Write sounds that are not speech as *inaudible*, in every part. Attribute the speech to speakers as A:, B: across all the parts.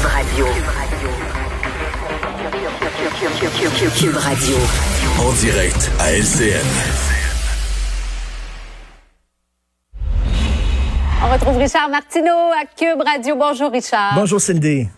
A: Cube Radio. Cube Radio.
B: En direct à LCN.
C: On retrouve Richard Martineau à Cube Radio. Bonjour Richard.
D: Bonjour Cindy.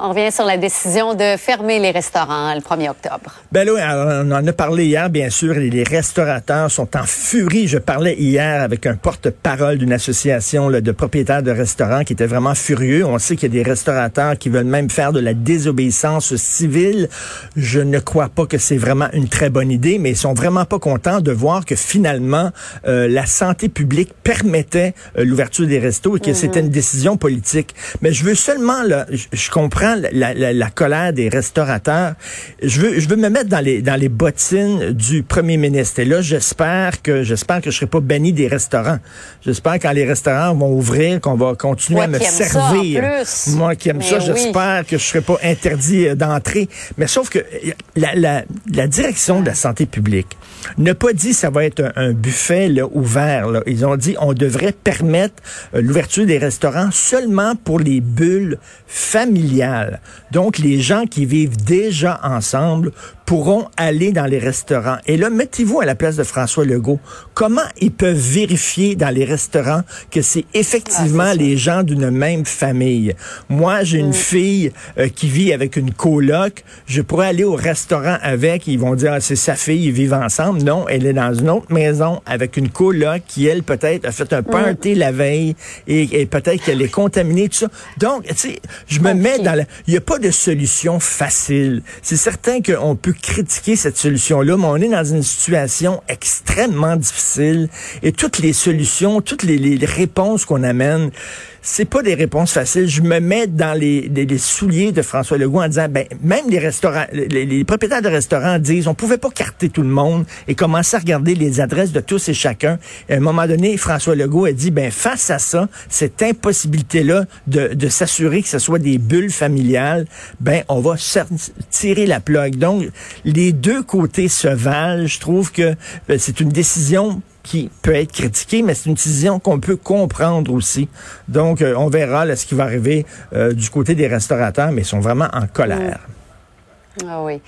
C: On revient sur la décision de fermer les restaurants le 1er octobre.
D: Ben là, on en a parlé hier, bien sûr. Les restaurateurs sont en furie. Je parlais hier avec un porte-parole d'une association de propriétaires de restaurants qui était vraiment furieux. On sait qu'il y a des restaurateurs qui veulent même faire de la désobéissance civile. Je ne crois pas que c'est vraiment une très bonne idée, mais ils sont vraiment pas contents de voir que finalement euh, la santé publique permettait euh, l'ouverture des restos et que c'était une décision politique. Mais je veux seulement, là, je, je comprends la, colère des restaurateurs. Je veux, je veux me mettre dans les, dans les bottines du premier ministre. Et là, j'espère que, j'espère que je serai pas banni des restaurants. J'espère quand les restaurants vont ouvrir, qu'on va continuer à me servir. Moi qui aime ça, j'espère que je serai pas interdit euh, d'entrer. Mais sauf que la, la, la direction de la santé publique n'a pas dit ça va être un, buffet là, ouvert. Là. Ils ont dit on devrait permettre euh, l'ouverture des restaurants seulement pour les bulles familiales. Donc, les gens qui vivent déjà ensemble pourront aller dans les restaurants. Et là, mettez-vous à la place de François Legault. Comment ils peuvent vérifier dans les restaurants que c'est effectivement ah, les gens d'une même famille? Moi, j'ai une mm. fille euh, qui vit avec une coloc. Je pourrais aller au restaurant avec. Ils vont dire, ah, c'est sa fille, ils vivent ensemble. Non, elle est dans une autre maison avec une coloc qui, elle, peut-être, a fait un mm. party la veille et, peut-être qu'elle est contaminée, tout ça. Donc, tu sais, je me mets dans la... Il n'y a pas de solution facile. C'est certain qu'on peut critiquer cette solution-là, mais on est dans une situation extrêmement difficile et toutes les solutions, toutes les, les réponses qu'on amène, c'est pas des réponses faciles. Je me mets dans les, souliers de François Legault en disant, ben, même les restaurants, les, propriétaires de restaurants disent, on pouvait pas carter tout le monde et commencer à regarder les adresses de tous et chacun. À un moment donné, François Legault a dit, ben, face à ça, cette impossibilité-là de, de s'assurer que ce soit des bulles familiales, ben, on va tirer la plug. Donc, les deux côtés se valent. Je trouve que euh, c'est une décision qui peut être critiquée, mais c'est une décision qu'on peut comprendre aussi. Donc, euh, on verra ce qui va arriver euh, du côté des restaurateurs, mais ils sont vraiment en colère.
C: Ah oui.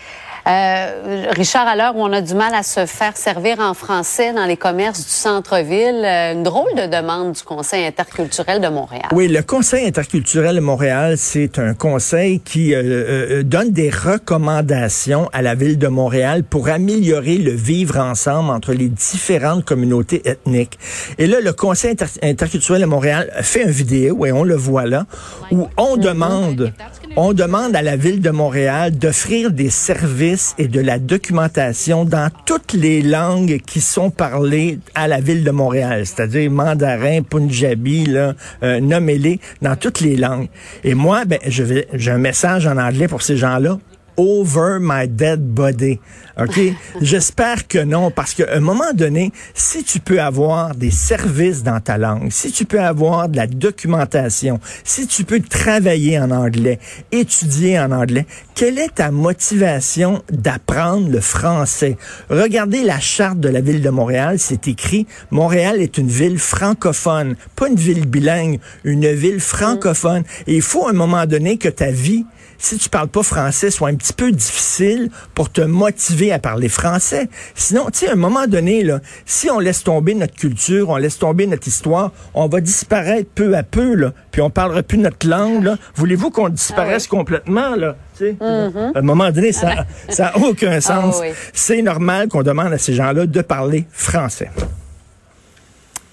C: Euh, Richard, à l'heure où on a du mal à se faire servir en français dans les commerces du centre-ville, euh, une drôle de demande du Conseil interculturel de Montréal.
D: Oui, le Conseil interculturel de Montréal, c'est un conseil qui euh, donne des recommandations à la ville de Montréal pour améliorer le vivre ensemble entre les différentes communautés ethniques. Et là, le Conseil interculturel de Montréal fait une vidéo, et on le voit là, où on demande, on demande à la ville de Montréal d'offrir des services et de la documentation dans toutes les langues qui sont parlées à la ville de Montréal, c'est-à-dire mandarin, punjabi, là, euh, nommez-les, dans toutes les langues. Et moi, ben, je vais, j'ai un message en anglais pour ces gens-là over my dead body. OK? *laughs* J'espère que non, parce qu'à un moment donné, si tu peux avoir des services dans ta langue, si tu peux avoir de la documentation, si tu peux travailler en anglais, étudier en anglais, quelle est ta motivation d'apprendre le français? Regardez la charte de la ville de Montréal, c'est écrit, Montréal est une ville francophone, pas une ville bilingue, une ville francophone. Et il faut à un moment donné que ta vie si tu parles pas français, soit un petit peu difficile pour te motiver à parler français. Sinon, tu sais, à un moment donné, là, si on laisse tomber notre culture, on laisse tomber notre histoire, on va disparaître peu à peu, là, puis on parlera plus notre langue. Voulez-vous qu'on disparaisse ah complètement, là? Mm-hmm. À un moment donné, ça *laughs* n'a aucun ah sens. C'est normal qu'on demande à ces gens-là de parler français.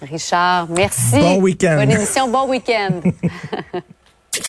C: Richard, merci.
D: Bon week-end.
C: Bonne émission, bon week-end. *laughs*